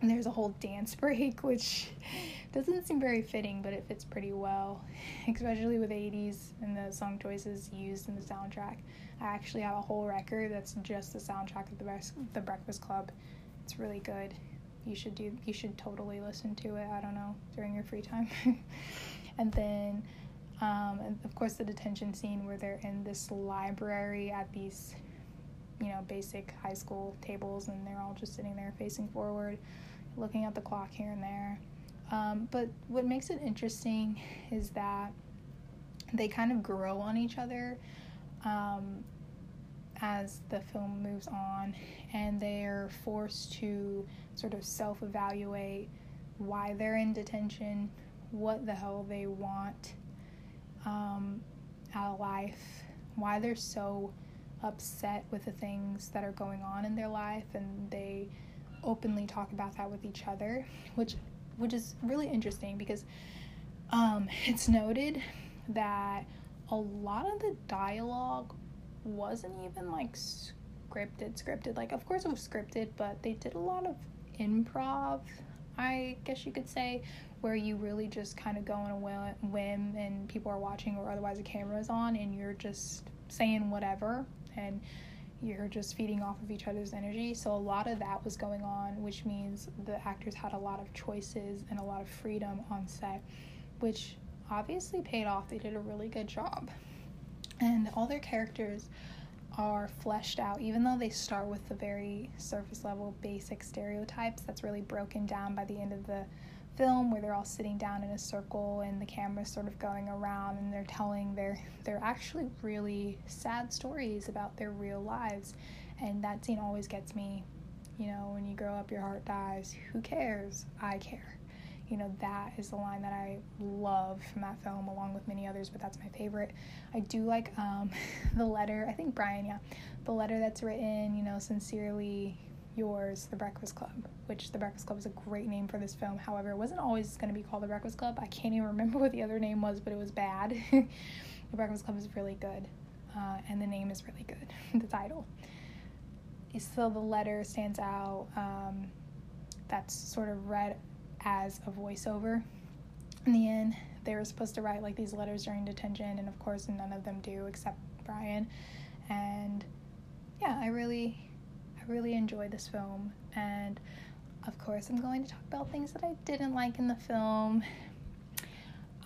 And there's a whole dance *laughs* break, which doesn't seem very fitting, but it fits pretty well, especially with 80s and the song choices used in the soundtrack. I actually have a whole record that's just the soundtrack of the Breakfast, the Breakfast Club. It's really good. You should do. You should totally listen to it. I don't know during your free time. *laughs* and then, um, and of course, the detention scene where they're in this library at these, you know, basic high school tables, and they're all just sitting there facing forward, looking at the clock here and there. Um, but what makes it interesting is that they kind of grow on each other um, as the film moves on, and they're forced to sort of self evaluate why they're in detention, what the hell they want um, out of life, why they're so upset with the things that are going on in their life, and they openly talk about that with each other, which which is really interesting because um, *laughs* it's noted that a lot of the dialogue wasn't even like scripted scripted. Like of course it was scripted but they did a lot of improv i guess you could say where you really just kind of go on a whim and people are watching or otherwise the camera is on and you're just saying whatever and you're just feeding off of each other's energy. So a lot of that was going on, which means the actors had a lot of choices and a lot of freedom on set, which obviously paid off. They did a really good job. And all their characters are fleshed out, even though they start with the very surface level basic stereotypes that's really broken down by the end of the film where they're all sitting down in a circle and the camera's sort of going around and they're telling their they're actually really sad stories about their real lives. And that scene always gets me you know when you grow up your heart dies. Who cares? I care. You know that is the line that i love from that film along with many others but that's my favorite. I do like um, *laughs* the letter i think brian yeah the letter that's written you know sincerely yours, The Breakfast Club, which The Breakfast Club is a great name for this film. However, it wasn't always going to be called The Breakfast Club. I can't even *laughs* remember what the other name was, but it was bad. *laughs* the Breakfast Club is really good, uh, and the name is really good, *laughs* the title. So the letter stands out. Um, that's sort of read as a voiceover. In the end, they were supposed to write like these letters during detention, and of course, none of them do except Brian. And yeah, I really really enjoy this film, and of course, I'm going to talk about things that I didn't like in the film.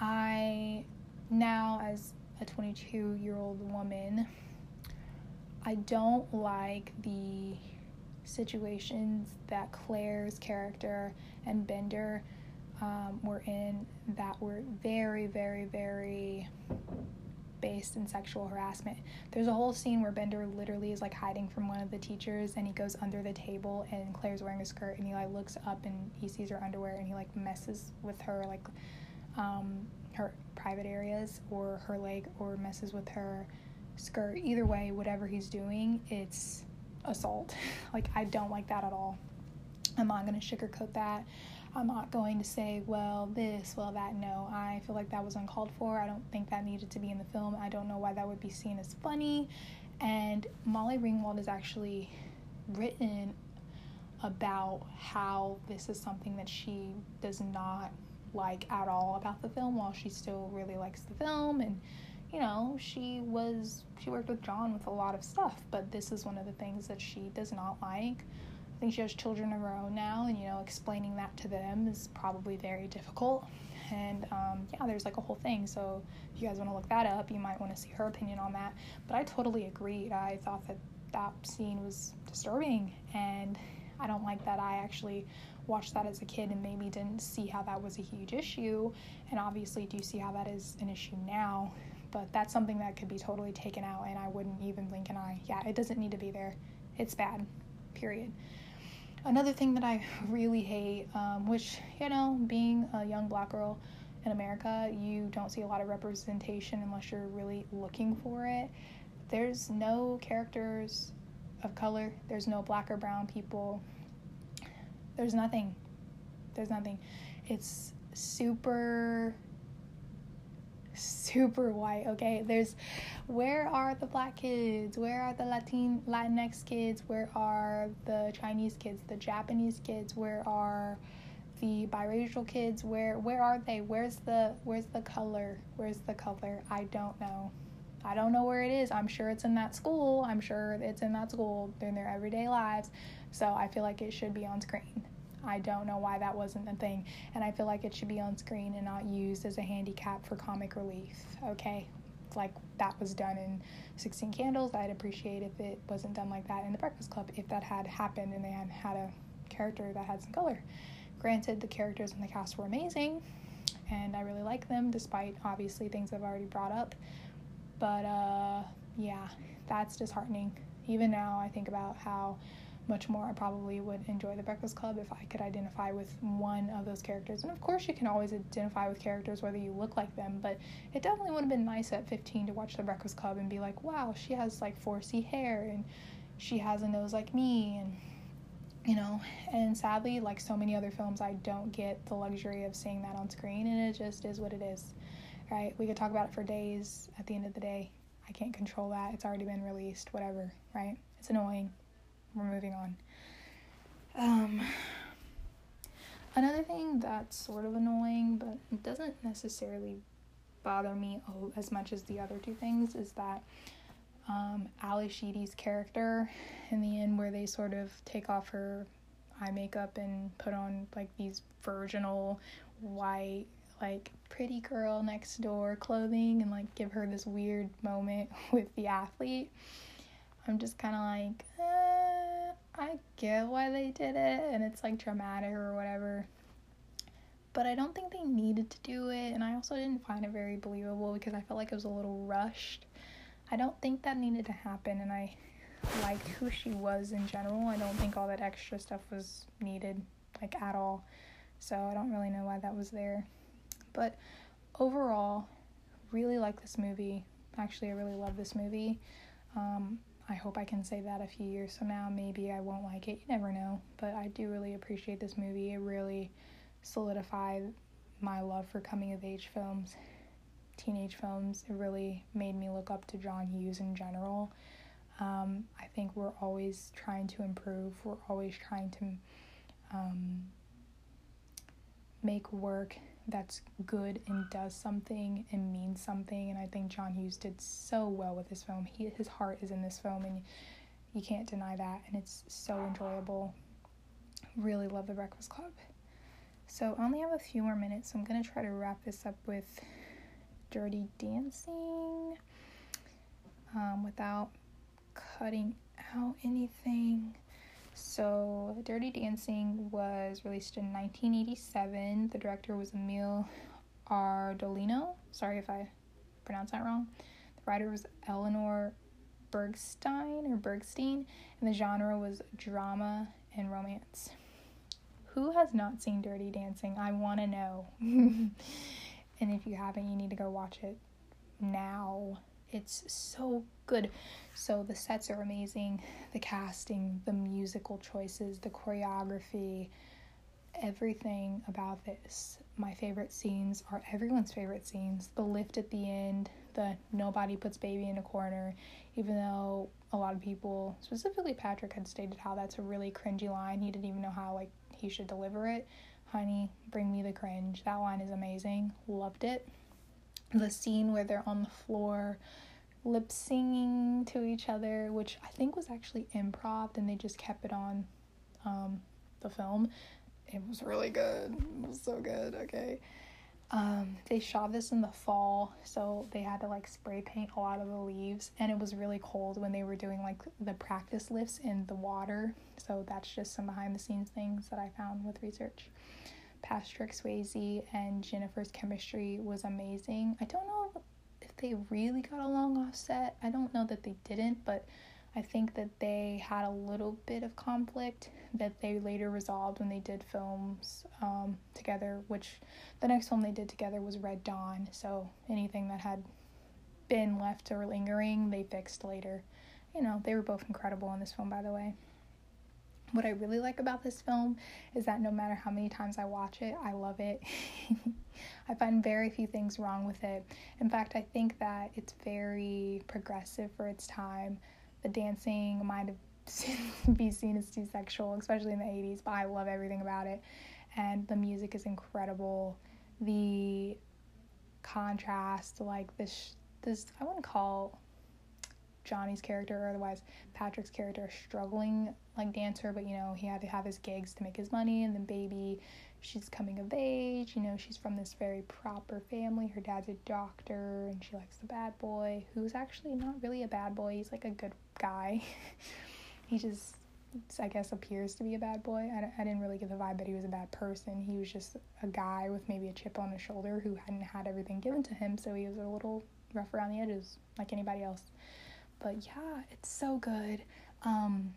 I now, as a 22 year old woman, I don't like the situations that Claire's character and Bender um, were in that were very, very, very based in sexual harassment. There's a whole scene where Bender literally is like hiding from one of the teachers and he goes under the table and Claire's wearing a skirt and he like looks up and he sees her underwear and he like messes with her like um, her private areas or her leg or messes with her skirt. Either way, whatever he's doing, it's assault. *laughs* like I don't like that at all. I'm not gonna sugarcoat that. I'm not going to say, well, this, well, that. No, I feel like that was uncalled for. I don't think that needed to be in the film. I don't know why that would be seen as funny. And Molly Ringwald is actually written about how this is something that she does not like at all about the film while she still really likes the film and you know she was she worked with john with a lot of stuff but this is one of the things that she does not like think she has children of her own now, and you know, explaining that to them is probably very difficult. And um, yeah, there's like a whole thing. So if you guys want to look that up, you might want to see her opinion on that. But I totally agreed. I thought that that scene was disturbing, and I don't like that I actually watched that as a kid and maybe didn't see how that was a huge issue, and obviously do see how that is an issue now. But that's something that could be totally taken out, and I wouldn't even blink an eye. Yeah, it doesn't need to be there. It's bad, period. Another thing that I *laughs* really hate, um, which, you know, being a young black girl in America, you don't see a lot of representation unless you're really looking for it. There's no characters of color, there's no black or brown people, there's nothing. There's nothing. It's super super white, okay? There's where are the black kids? Where are the Latin Latinx kids? Where are the Chinese kids, the Japanese kids? Where are the biracial kids? Where where are they? Where's the where's the color? Where's the color? I don't know. I don't know where it is. I'm sure it's in that school. I'm sure it's in that school in their everyday lives. So I feel like it should be on screen. I don't know why that wasn't a thing. And I feel like it should be on screen and not used as a handicap for comic relief. Okay? Like that was done in 16 Candles. I'd appreciate if it wasn't done like that in The Breakfast Club, if that had happened and they had had a character that had some color. Granted, the characters in the cast were amazing and I really like them despite obviously things I've already brought up. But uh, yeah, that's disheartening. Even now, I think about how much more I probably would enjoy The Breakfast Club if I could identify with one of those characters. And of course, you can always identify with characters whether you look like them, but it definitely would have been nice at 15 to watch The Breakfast Club and be like, wow, she has like 4C hair and she has a nose like me and you know. And sadly like so many other films i don't get the luxury of seeing that on screen and it just is what it is right? We could talk about it for days at the end of the day. I can't control that. It's already been released whatever right? It's annoying we're moving on. Um, another thing that's sort of annoying, but it doesn't necessarily bother me as much as the other two things, is that um, Ally Sheedy's character in the end, where they sort of take off her eye makeup and put on like these virginal white like pretty girl next door clothing and like give her this weird moment *laughs* with the athlete i'm just kind of like eh, I get why they did it and it's like dramatic or whatever. But I don't think they needed to do it and I also didn't find it very believable because I felt like it was a little rushed. I don't think that needed to happen and I liked who she was in general. I don't think all that extra stuff was needed like at all. So I don't really know why that was there. But overall, really like this movie. Actually, I really love this movie. Um, I hope I can say that a few years from now. Maybe I won't like it. You never know. But I do really appreciate this movie. It really solidified my love for coming of age films, teenage films. It really made me look up to John Hughes in general. Um, I think we're always trying to improve, we're always trying to um, make work that's good and does something and means something and I think John Hughes did so well with this film. He his heart is in this film and you can't deny that and it's so enjoyable. Really love The Breakfast Club. So I only have a few more minutes, so I'm gonna try to wrap this up with Dirty Dancing um, without cutting out anything. So, Dirty Dancing was released in 1987. The director was Emile Ardolino. Sorry if I pronounced that wrong. The writer was Eleanor Bergstein or Bergstein, and the genre was drama and romance. Who has not seen Dirty Dancing? I want to know. *laughs* and if you haven't, you need to go watch it now. It's so good. So the sets are amazing, the casting, the musical choices, the choreography, everything about this. My favorite scenes are everyone's favorite scenes. The lift at the end, the nobody puts baby in a corner, even though a lot of people, specifically Patrick, had stated how that's a really cringy line. He didn't even know how like he should deliver it. Honey, bring me the cringe. That line is amazing. Loved it the scene where they're on the floor lip singing to each other, which I think was actually improv, and they just kept it on um, the film. It was really good. It was so good. Okay. Um, they shot this in the fall, so they had to like spray paint a lot of the leaves, and it was really cold when they were doing like the practice lifts in the water. So that's just some behind the scenes things that I found with research. Patrick Swayze and Jennifer's chemistry was amazing. I don't know if they really got along off set. I don't know that they didn't, but I think that they had a little bit of conflict that they later resolved when they did films um, together, which the next film they did together was Red Dawn. So anything that had been left or lingering, they fixed later. You know, they were both incredible in this film, by the way. What I really like about this film is that no matter how many times I watch it, I love it. *laughs* I find very few things wrong with it. In fact, I think that it's very progressive for its time. The dancing might *laughs* be seen as too sexual, especially in the 80s, but I love everything about it. And the music is incredible. The contrast, like this, this I wouldn't call Johnny's character or otherwise Patrick's character struggling like dancer, but you know, he had to have his gigs to make his money and then baby she's coming of age, you know, she's from this very proper family. Her dad's a doctor and she likes the bad boy, who's actually not really a bad boy, he's like a good guy. *laughs* he just I guess appears to be a bad boy. I, I didn't really get the vibe that he was a bad person. He was just a guy with maybe a chip on his shoulder who hadn't had everything given to him, so he was a little rough around the edges like anybody else. But yeah, it's so good. Um,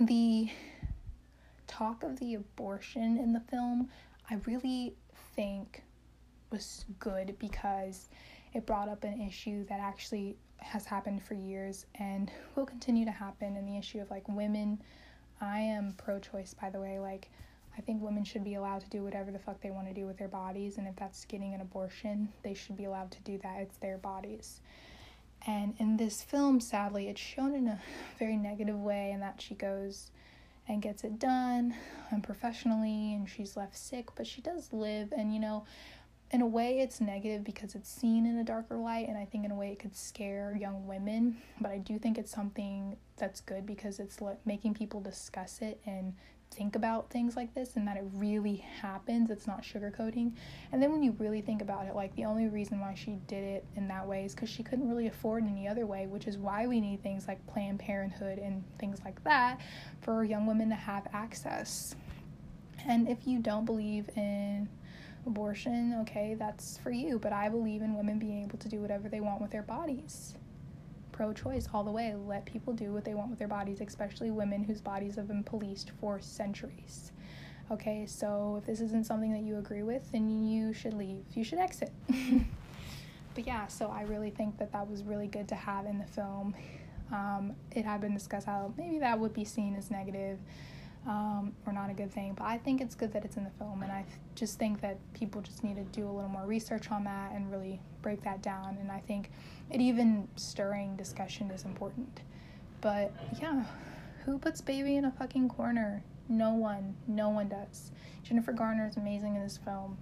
the talk of the abortion in the film, I really think was good because it brought up an issue that actually has happened for years and will continue to happen and the issue of like women. I am pro choice by the way. Like I think women should be allowed to do whatever the fuck they want to do with their bodies and if that's getting an abortion they should be allowed to do that. It's their bodies and in this film, sadly, it's shown in a *laughs* very negative way, and that she goes and gets it done unprofessionally and she's left sick, but she does live. And you know, in a way, it's negative because it's seen in a darker light, and I think in a way it could scare young women. But I do think it's something that's good because it's making people discuss it and think about things like this and that it really happens. It's not sugarcoating. And then when you really think about it, like the only reason why she did it in that way is because she couldn't really afford any other way, which is why we need things like Planned Parenthood and things like that for young women to have access. And if you don't believe in abortion, okay, that's for you. But I believe in women being able to do whatever they want with their bodies pro choice all the way. Let people do what they want with their bodies, especially women whose bodies have been policed for centuries. Okay, so if this isn't something that you agree with, then you should leave. You should exit. *laughs* but yeah, so I really think that that was really good to have in the film. Um, it had been discussed how maybe that would be seen as negative um, or not a good thing, but I think it's good that it's in the film, and I just think that people just need to do a little more research on that and really break that down. And I think it even stirring discussion is important. But yeah, who puts baby in a fucking corner? No one. No one does. Jennifer Garner is amazing in this film.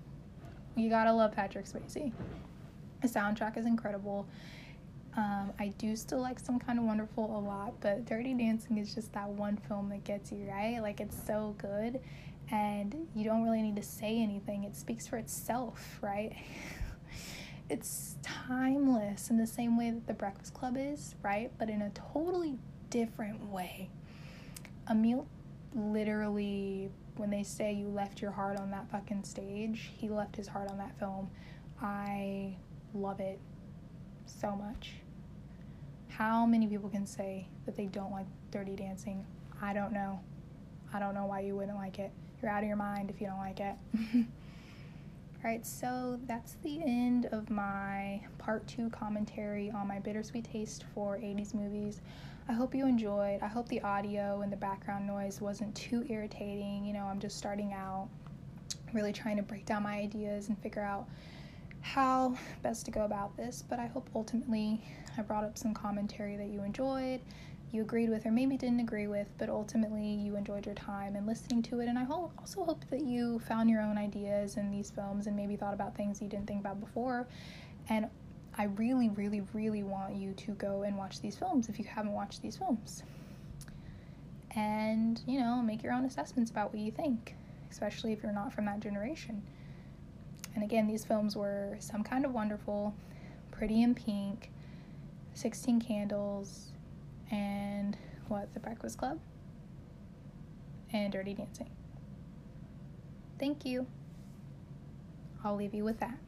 You gotta love Patrick Swayze. The soundtrack is incredible. Um, I do still like Some Kind of Wonderful a lot, but Dirty Dancing is just that one film that gets you, right? Like, it's so good, and you don't really need to say anything. It speaks for itself, right? *laughs* it's timeless in the same way that The Breakfast Club is, right? But in a totally different way. Emile literally, when they say you left your heart on that fucking stage, he left his heart on that film. I love it so much. How many people can say that they don't like Dirty Dancing? I don't know. I don't know why you wouldn't like it. You're out of your mind if you don't like it. *laughs* Alright, so that's the end of my part two commentary on my bittersweet taste for 80s movies. I hope you enjoyed. I hope the audio and the background noise wasn't too irritating. You know, I'm just starting out, really trying to break down my ideas and figure out how best to go about this. But I hope ultimately I brought up some commentary that you enjoyed you agreed with or maybe didn't agree with, but ultimately you enjoyed your time and listening to it. And I hope, also hope that you found your own ideas in these films and maybe thought about things you didn't think about before. And I really, really, really want you to go and watch these films if you haven't watched these films. And, you know, make your own assessments about what you think, especially if you're not from that generation. And again, these films were Some Kind of Wonderful, Pretty in Pink, 16 Candles, and what? The Breakfast Club and Dirty Dancing. Thank you. I'll leave you with that.